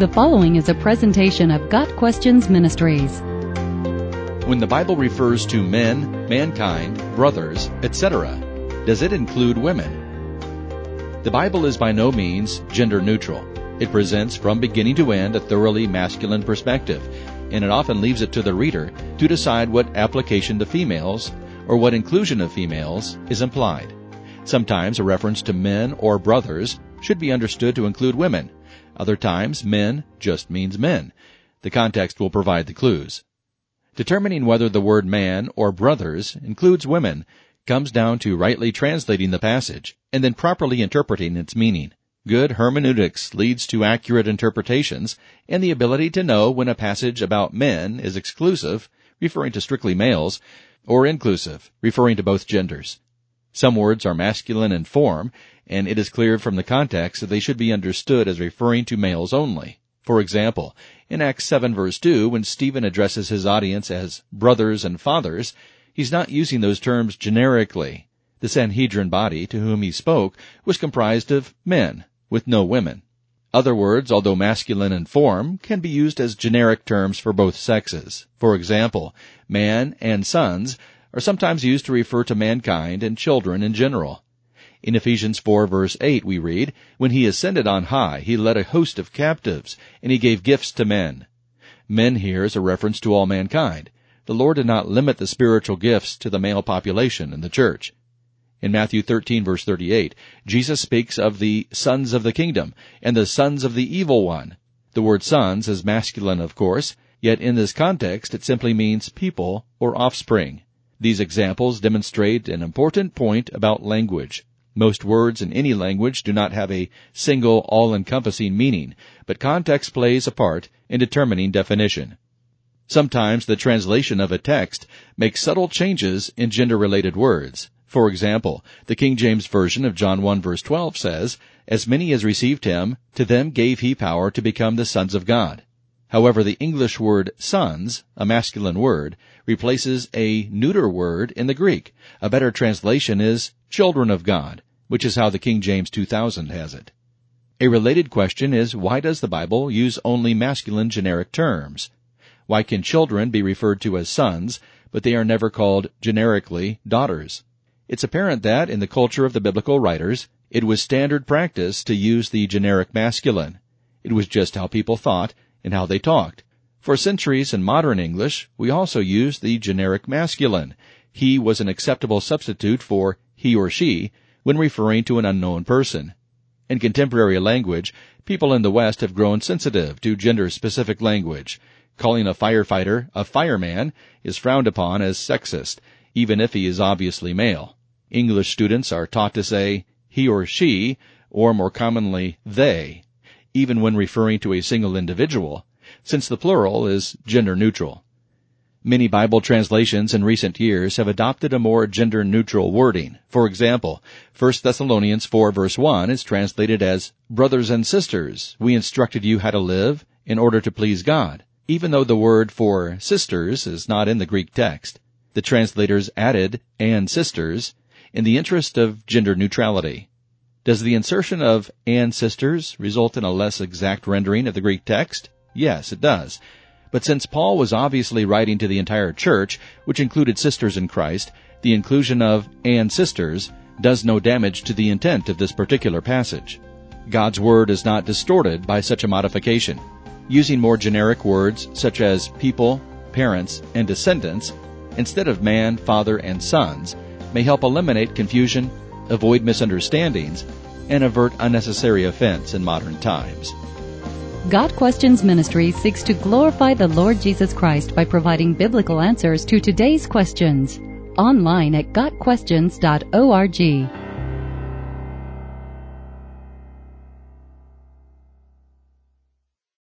The following is a presentation of Got Questions Ministries. When the Bible refers to men, mankind, brothers, etc., does it include women? The Bible is by no means gender neutral. It presents from beginning to end a thoroughly masculine perspective, and it often leaves it to the reader to decide what application to females or what inclusion of females is implied. Sometimes a reference to men or brothers should be understood to include women. Other times, men just means men. The context will provide the clues. Determining whether the word man or brothers includes women comes down to rightly translating the passage and then properly interpreting its meaning. Good hermeneutics leads to accurate interpretations and the ability to know when a passage about men is exclusive, referring to strictly males, or inclusive, referring to both genders. Some words are masculine in form, and it is clear from the context that they should be understood as referring to males only. For example, in Acts 7 verse 2, when Stephen addresses his audience as brothers and fathers, he's not using those terms generically. The Sanhedrin body to whom he spoke was comprised of men, with no women. Other words, although masculine in form, can be used as generic terms for both sexes. For example, man and sons are sometimes used to refer to mankind and children in general. In Ephesians 4 verse 8 we read, When he ascended on high, he led a host of captives, and he gave gifts to men. Men here is a reference to all mankind. The Lord did not limit the spiritual gifts to the male population in the church. In Matthew 13 verse 38, Jesus speaks of the sons of the kingdom and the sons of the evil one. The word sons is masculine, of course, yet in this context it simply means people or offspring. These examples demonstrate an important point about language. Most words in any language do not have a single all-encompassing meaning, but context plays a part in determining definition. Sometimes the translation of a text makes subtle changes in gender-related words. For example, the King James Version of John 1 verse 12 says, As many as received him, to them gave he power to become the sons of God. However, the English word sons, a masculine word, replaces a neuter word in the Greek. A better translation is children of God, which is how the King James 2000 has it. A related question is why does the Bible use only masculine generic terms? Why can children be referred to as sons, but they are never called generically daughters? It's apparent that, in the culture of the biblical writers, it was standard practice to use the generic masculine. It was just how people thought, in how they talked. For centuries in modern English, we also used the generic masculine. He was an acceptable substitute for he or she when referring to an unknown person. In contemporary language, people in the West have grown sensitive to gender-specific language. Calling a firefighter a fireman is frowned upon as sexist, even if he is obviously male. English students are taught to say he or she, or more commonly they, even when referring to a single individual, since the plural is gender neutral. Many Bible translations in recent years have adopted a more gender neutral wording. For example, 1 Thessalonians 4 verse 1 is translated as, Brothers and sisters, we instructed you how to live in order to please God, even though the word for sisters is not in the Greek text. The translators added, and sisters, in the interest of gender neutrality. Does the insertion of and sisters result in a less exact rendering of the Greek text? Yes, it does. But since Paul was obviously writing to the entire church, which included sisters in Christ, the inclusion of and sisters does no damage to the intent of this particular passage. God's word is not distorted by such a modification. Using more generic words such as people, parents, and descendants instead of man, father, and sons may help eliminate confusion avoid misunderstandings, and avert unnecessary offense in modern times. Got Questions Ministry seeks to glorify the Lord Jesus Christ by providing biblical answers to today's questions. Online at GotQuestions.org.